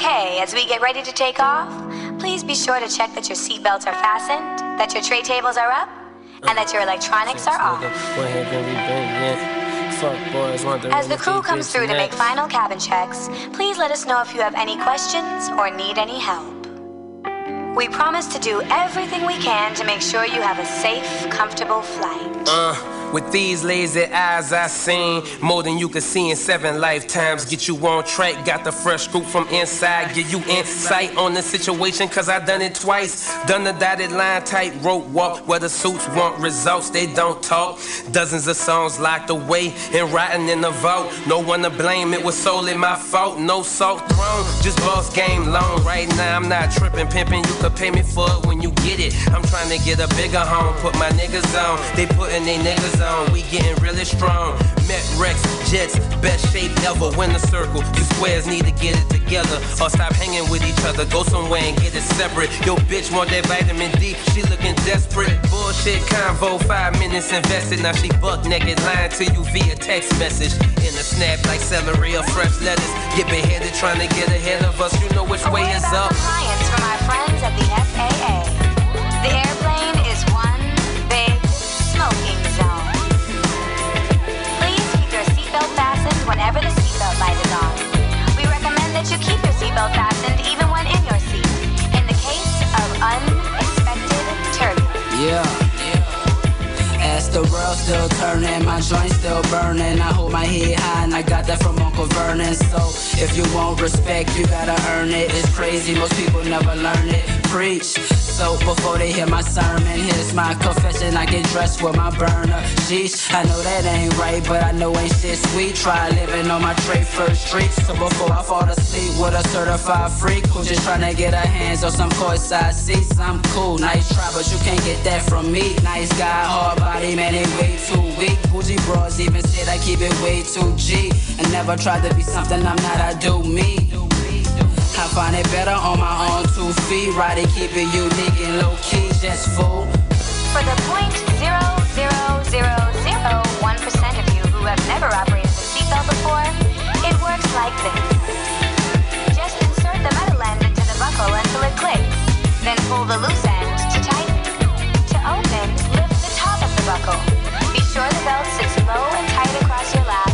Okay, as we get ready to take off, please be sure to check that your seatbelts are fastened, that your tray tables are up, and that your electronics are off. As the crew comes through to make final cabin checks, please let us know if you have any questions or need any help. We promise to do everything we can to make sure you have a safe, comfortable flight. Uh, with these lazy eyes I seen more than you could see in seven lifetimes. Get you on track, got the fresh scoop from inside. Give you insight on the situation, cause I done it twice. Done the dotted line tight rope walk where the suits want results, they don't talk. Dozens of songs locked away and rotting in the vault. No one to blame, it was solely my fault. No salt thrown, just boss game long. Right now I'm not tripping, pimping. You could pay me for it when you get it. I'm trying to get a bigger home, put my niggas on. They putting they niggas on, we getting really strong. Met Rex, Jets, best shape ever. Win the circle, you squares need to get it together. Or stop hanging with each other, go somewhere and get it separate. Yo, bitch want that vitamin D, she looking desperate. Bullshit convo, five minutes invested. Now she buck naked, lying to you via text message. In a snap like celery or fresh lettuce. Get beheaded trying to get ahead of us, you know which A way is up. compliance from our friends at the FAA. Yeah. The world still turning, my joints still burning. I hold my head high and I got that from Uncle Vernon. So if you want respect, you gotta earn it. It's crazy, most people never learn it. Preach. So before they hear my sermon, here's my confession. I get dressed with my burner. Sheesh, I know that ain't right, but I know ain't shit sweet. Try living on my Trey First Street. So before I fall asleep with a certified freak who just tryna get her hands on some courtside seats. I'm cool, nice try, but you can't get that from me. Nice guy, hard body, man, way too weak. Bougie bros even said I keep it way too G. And never tried to be something I'm not, I do me. I find it better on my own two feet. Keep it unique and low key, just fool. For the point zero zero zero zero one percent of you who have never operated a seatbelt before, it works like this. Just insert the metal end into the buckle until it clicks. Then pull the loose belt sits low and tight across your lap.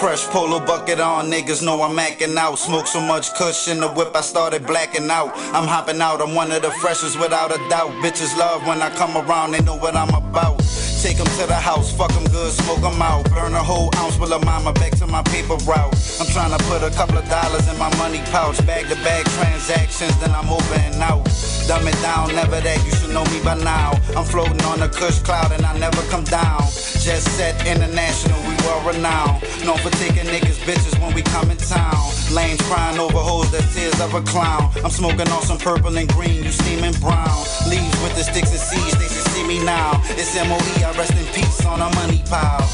Fresh polo bucket on, niggas know I'm acting out. Smoke so much kush in the whip, I started blacking out. I'm hopping out, I'm one of the freshest without a doubt. Bitches love when I come around, they know what I'm about. Take 'em to the house, fuck fuck 'em good, smoke smoke 'em out. Burn a whole ounce with a mama back to my paper route. I'm trying to put a couple of dollars in my money pouch. Bag to bag transactions, then I'm over and out. Dumb it down, never that, you should know me by now. I'm floating on a cush cloud and I never come down. Just set international, we well renowned. Known for taking niggas bitches when we come in town. Lanes crying over hoes, the tears of a clown. I'm smoking on some purple and green, you steaming brown. Leaves with the sticks and seeds, they should see me now. It's MOE, Rest in peace on a money pile.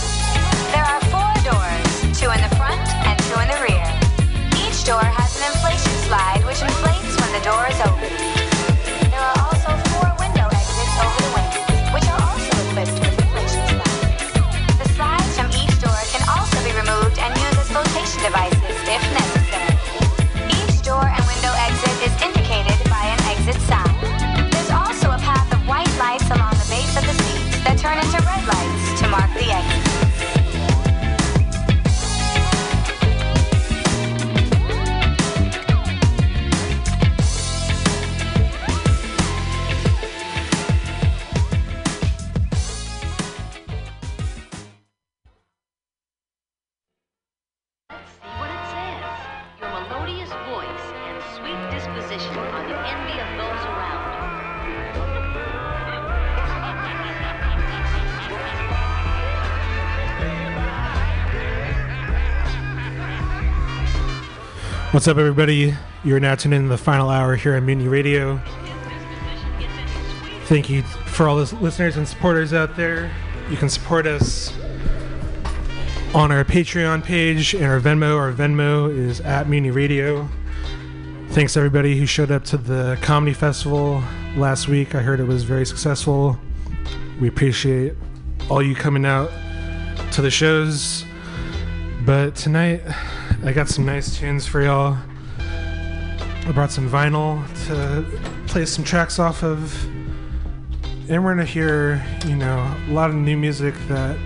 There are four doors, two in the front and two in the rear. Each door has an inflation slide which inflates when the door is open. What's up, everybody? You're now tuning in the final hour here on Mutiny Radio. Thank you for all the listeners and supporters out there. You can support us on our Patreon page and our Venmo. Our Venmo is at Mutiny Radio. Thanks everybody who showed up to the comedy festival last week. I heard it was very successful. We appreciate all you coming out to the shows. But tonight, I got some nice tunes for y'all. I brought some vinyl to play some tracks off of. And we're gonna hear, you know, a lot of new music that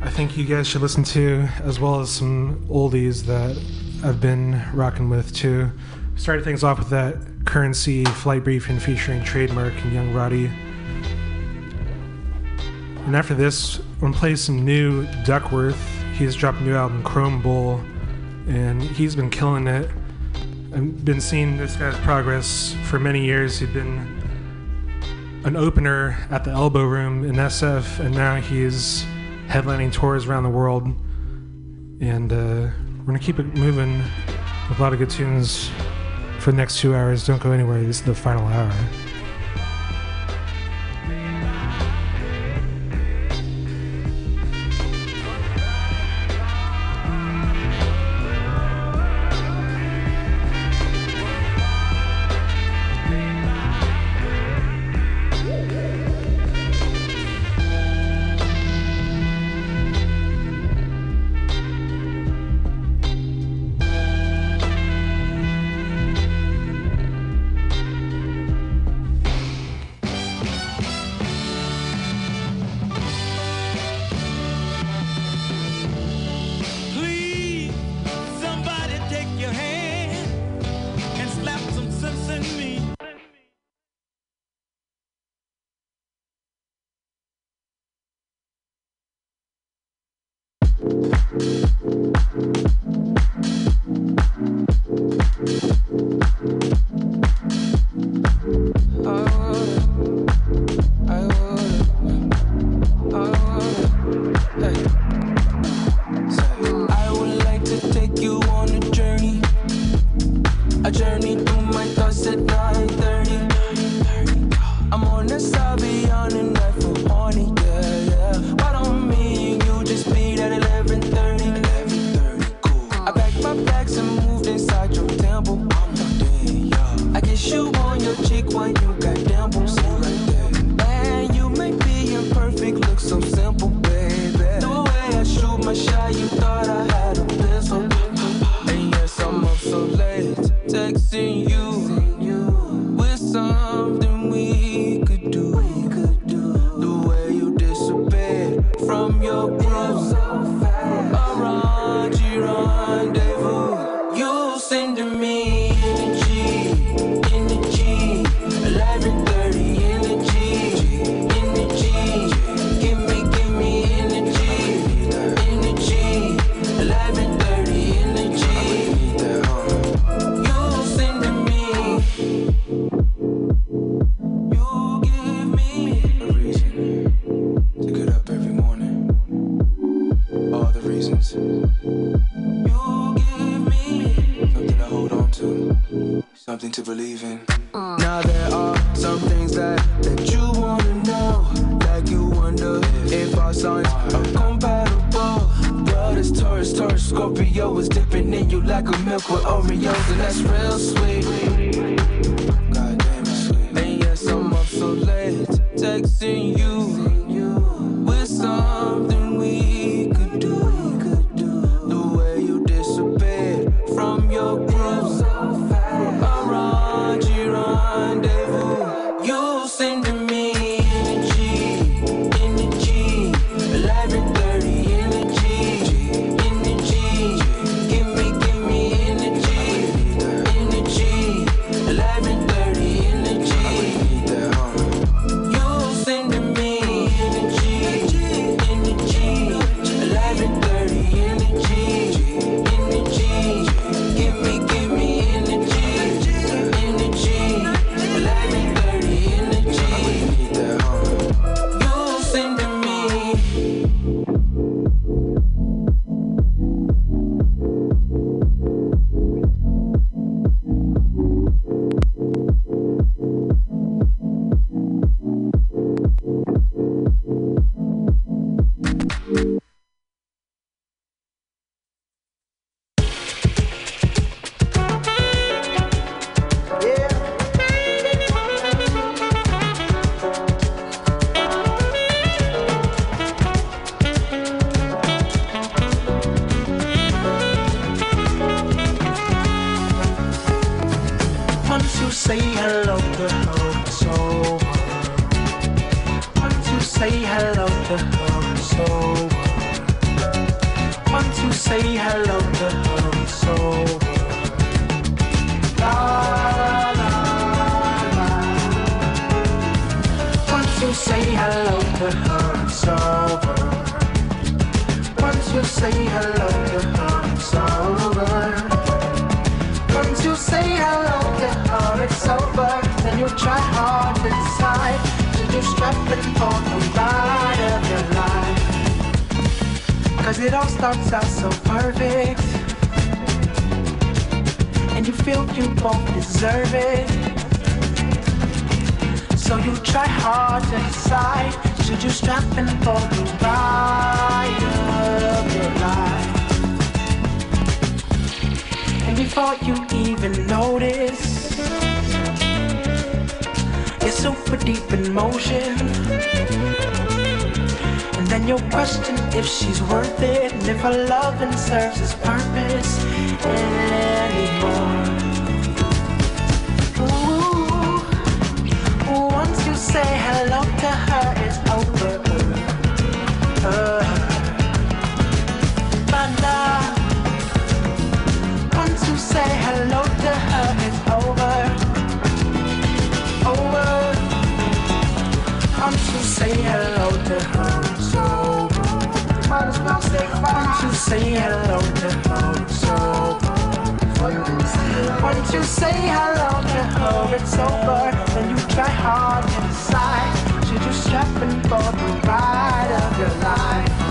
I think you guys should listen to, as well as some oldies that I've been rocking with too. Started things off with that Curren$y Flight Briefing featuring Trademark and Young Roddy. And after this, I'm gonna play some new Duckwrth. He's dropped a new album, Chrome Bull, and he's been killing it. I've been seeing this guy's progress for many years. He'd been an opener at the Elbow Room in SF, and now he's headlining tours around the world. And uh, we're gonna keep it moving with a lot of good tunes for the next two hours. Don't go anywhere. This is the final hour. To believe in. You try hard to decide. Should you strap in for the ride of your life? Cause it all starts out so perfect. And you feel you both deserve it. So you try hard to decide. Should you strap in for the ride of your life? And before you even notice, you're super deep in motion. And then you'll question if she's worth it and if her loving serves its purpose anymore. Ooh, once you say hello to her, it's over. Uh, but now, once you say hello say hello to her, it's over. Once you say hello to her, it's over. Then you try hard to decide. Should you strap in for the ride of your life?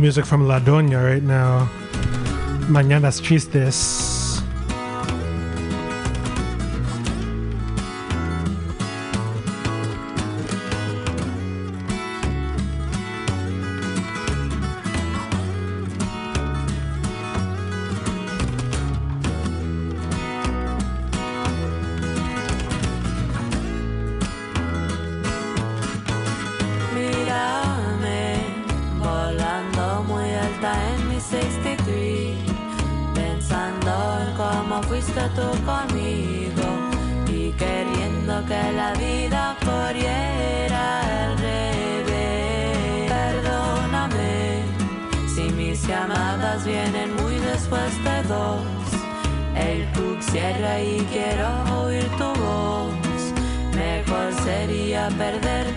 music from La Doña right now. Mañanas Chistes. 1963, pensando en cómo fuiste tú conmigo y queriendo que la vida corriera al revés. Perdóname si mis llamadas vienen muy después de dos. El cook cierra y quiero oír tu voz. Mejor sería perder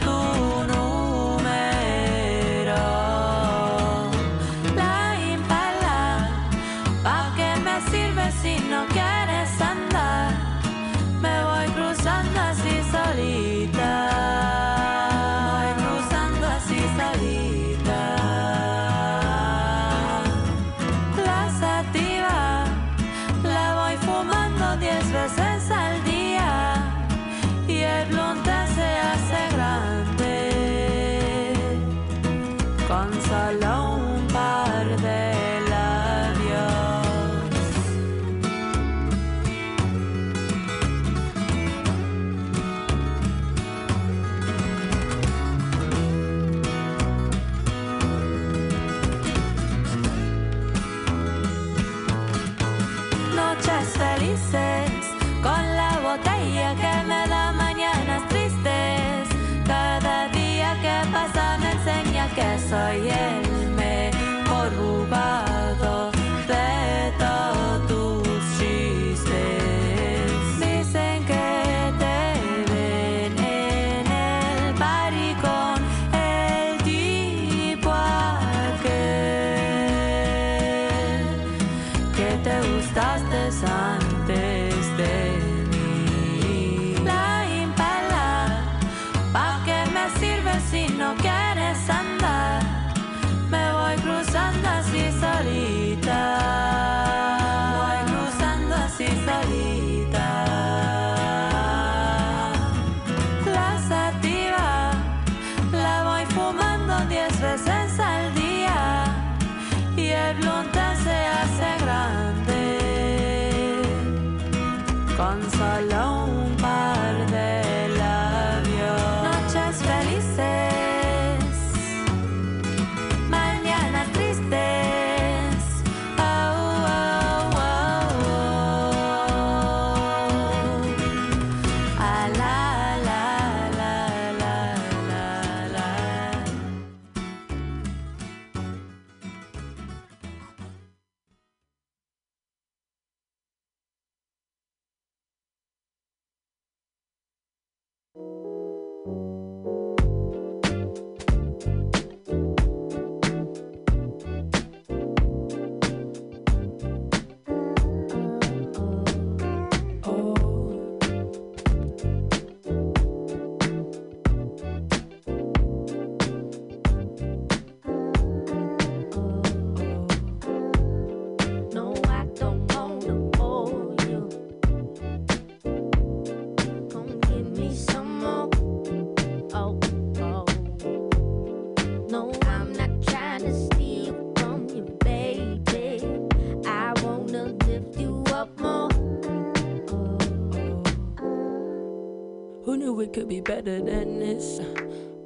could be better than this.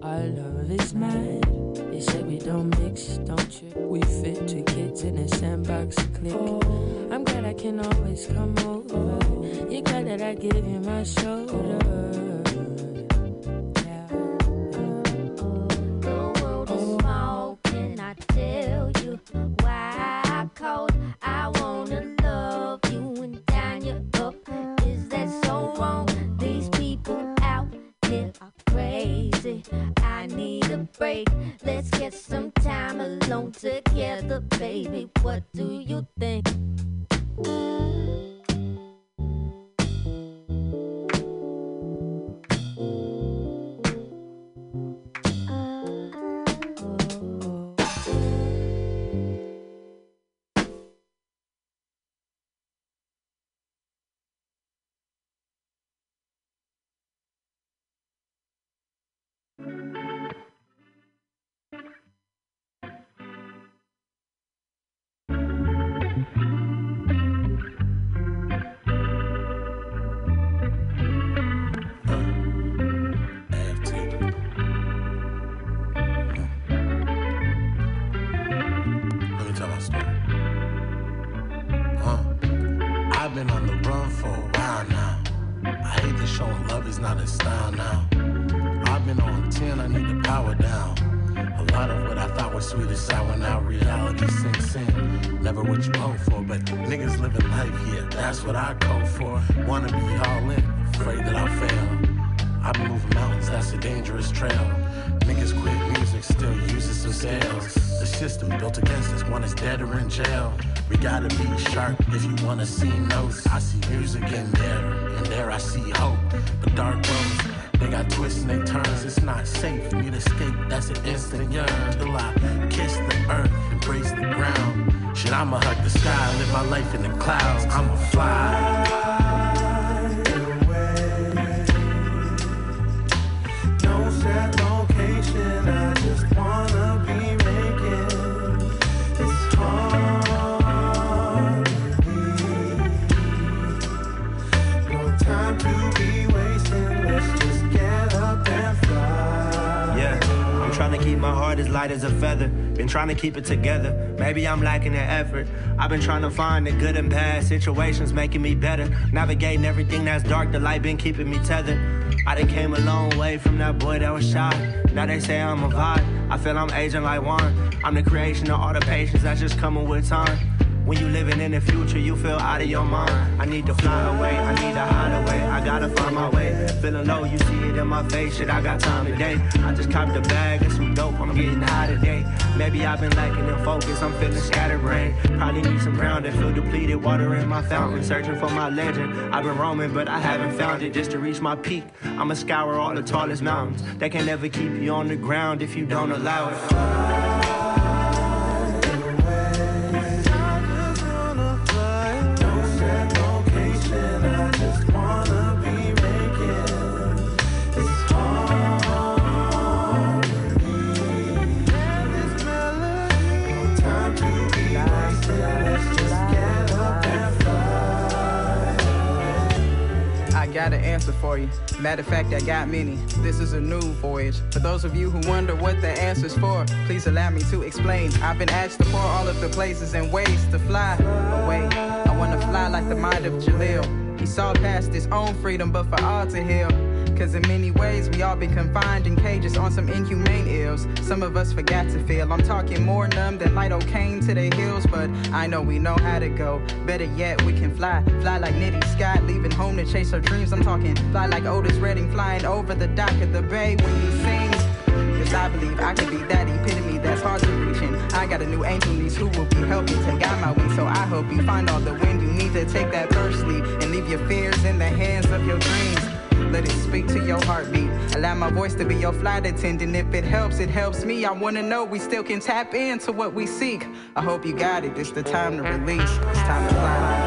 Our love is mad. They said we don't mix, don't trip. We fit two kids in a sandbox click. I'm glad I can always come over. You glad that I give you my shoulder. together, baby. What do you think? Been trying to keep it together. Maybe I'm lacking the effort. I've been trying to find the good and bad situations making me better. Navigating everything that's dark, the light been keeping me tethered. I done came a long way from that boy that was shy. Now they say I'm a vibe. I feel I'm aging like wine. I'm the creation of all the patience that's just coming with time. When you living in the future, you feel out of your mind. I need to fly away, I need to hide away. I gotta find my way. Feeling low, you see it in my face. Shit, I got time today. I just copped a bag and some dope, getting high today. Maybe I've been lacking in focus, I'm feeling scatterbrained. Probably need some grounding, feel depleted, water in my fountain. Searching for my legend. I've been roaming, but I haven't found it. Just to reach my peak, I'ma scour all the tallest mountains. They can never keep you on the ground if you don't allow it. Matter of fact, I got many. This is a new voyage. For those of you who wonder what the answer's for, please allow me to explain. I've been asked to pour all of the places and ways to fly away. I wanna fly like the mind of Jalil. He saw past his own freedom, but for all to heal. Cause in many ways, we all been confined in cages on some inhumane ills. Some of us forgot to feel. I'm talking more numb than lidocaine to the hills, but I know we know how to go. Better yet, we can fly. Fly like Nitty Scott, leaving home to chase our dreams. I'm talking fly like Otis Redding, flying over the dock of the bay when he sings. Cause I believe I can be that epitome that's hard to reach. And I got a new angel niece who will be helping to guide my wings. So I hope you find all the wind you need to take that first leap and leave your fears in the hands of your dreams. Let it speak to your heartbeat. Allow my voice to be your flight attendant. If it helps, it helps me. I wanna know we still can tap into what we seek. I hope you got it. It's the time to release. It's time to fly.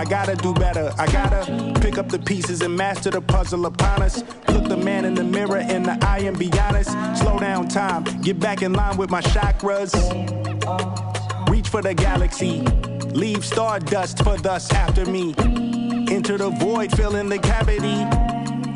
I gotta do better, I gotta pick up the pieces and master the puzzle upon us. Look the man in the mirror in the eye and be honest. Slow down time, get back in line with my chakras. Reach for the galaxy, leave stardust for thus after me. Enter the void, fill in the cavity.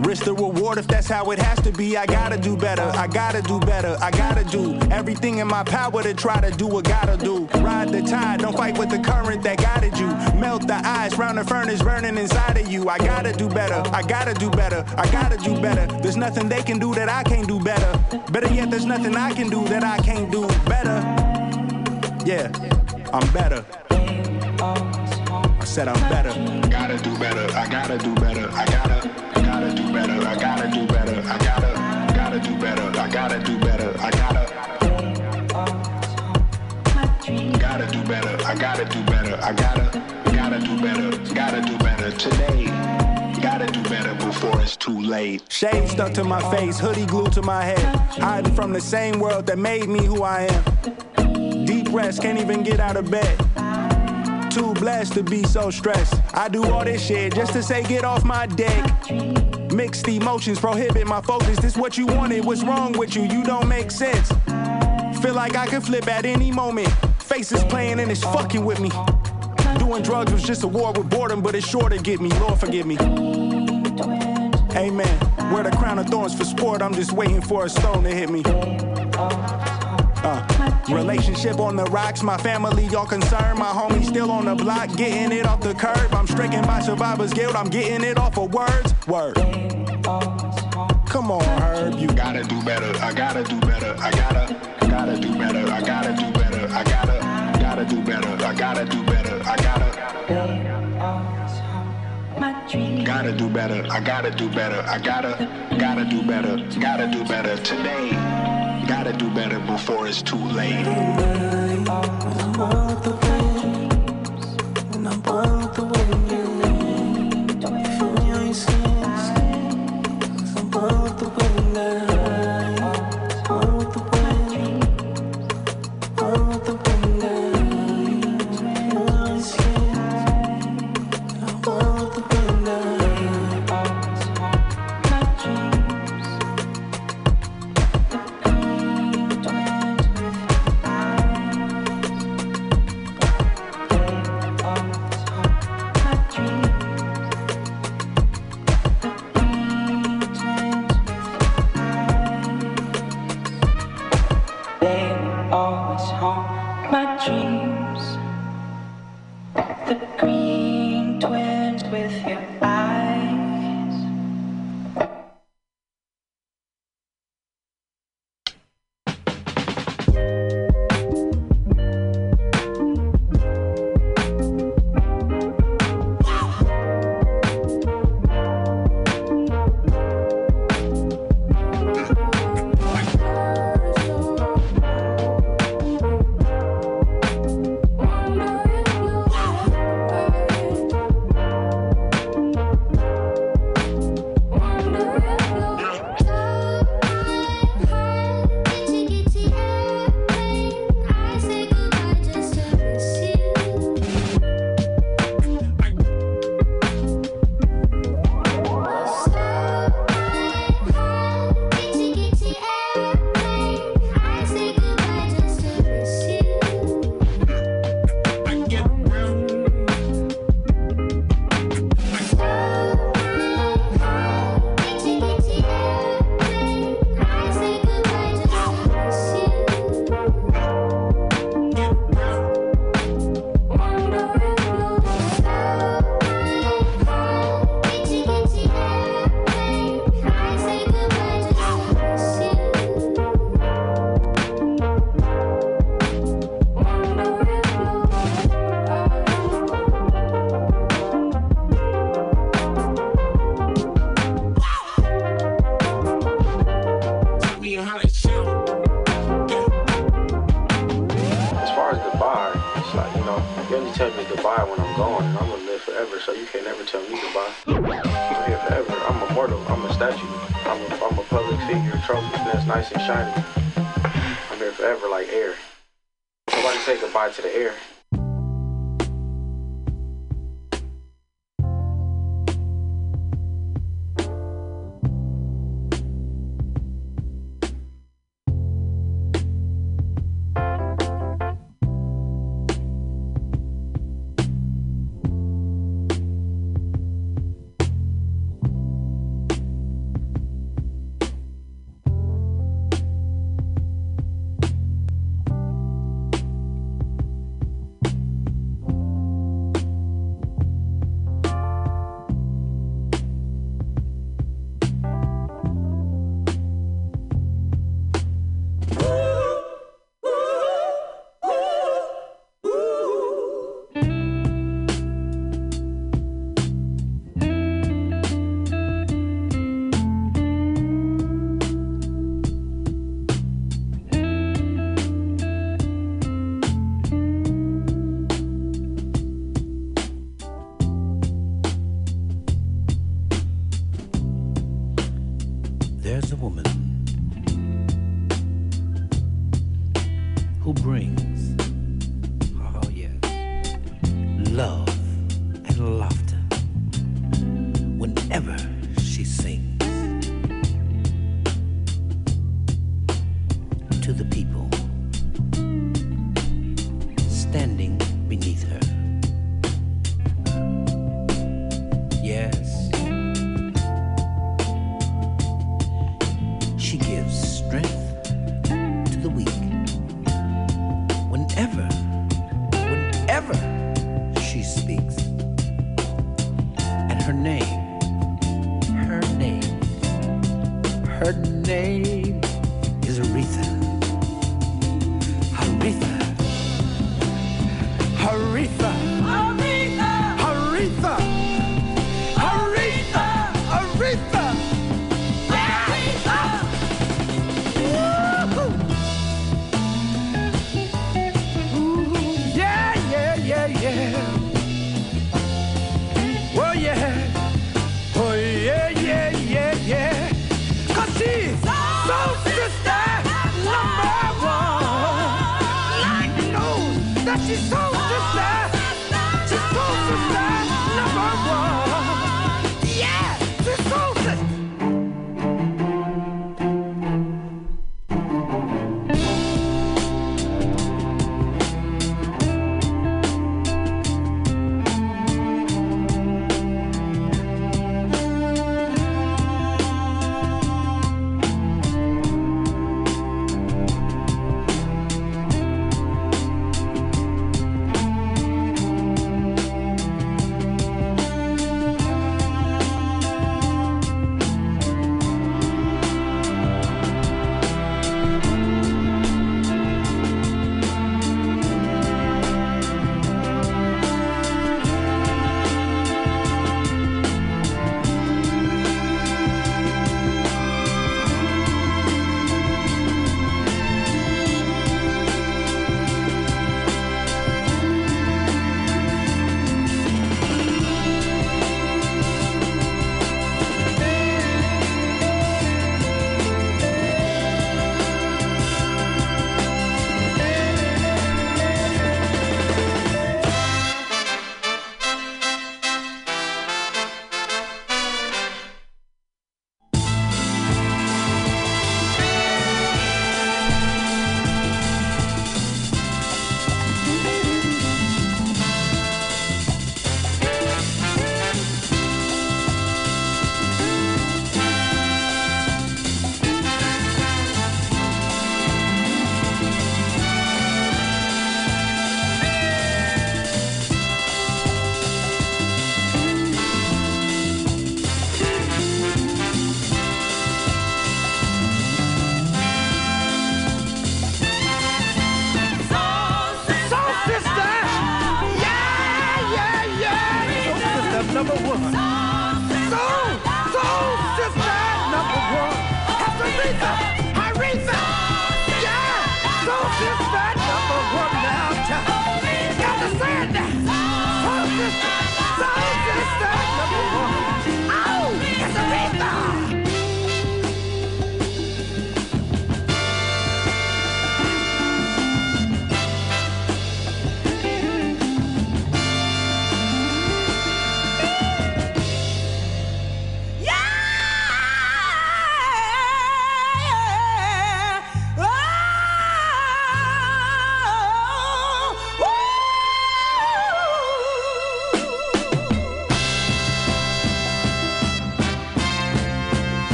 Risk the reward if that's how it has to be. I gotta do better. I gotta do better. I gotta do everything in my power to try to do what gotta do. Ride the tide, don't fight with the current that guided you. Melt the ice round the furnace burning inside of you. I gotta do better. I gotta do better. I gotta do better. There's nothing they can do that I can't do better. Better yet, there's nothing I can do that I can't do better. Yeah, I'm better. I said I'm better. I Gotta do better. I gotta do better. I gotta, better. I gotta do better. I gotta, gotta do better. I gotta do better. I gotta, gotta do better. I gotta do better. I gotta, gotta do better. Gotta do better today. Gotta do better before it's too late. Shade stuck to my face, hoodie glued to my head. Hiding from the same world that made me who I am. Deep rest, can't even get out of bed. Too blessed to be so stressed. I do all this shit just to say get off my deck. Mixed emotions prohibit my focus. This what you wanted, what's wrong with you? You don't make sense. Feel like I could flip at any moment. Faces playing and it's fucking with me. Doing drugs was just a war with boredom, but it's sure to get me. Lord forgive me. Amen. Wear the crown of thorns for sport. I'm just waiting for a stone to hit me. Uh, relationship on the rocks, my family y'all concerned. My homie still on the block, getting it off the curb. I'm stricken by survivor's guilt, I'm getting it off of words. Word. Come on, Herb, you gotta do better. I gotta do better. I gotta, gotta do better. I gotta do better. I gotta, gotta do better. I gotta do better. I gotta. Gotta do better. I gotta do better. I gotta, gotta do better. Gotta do better today. Gotta do better before it's too late.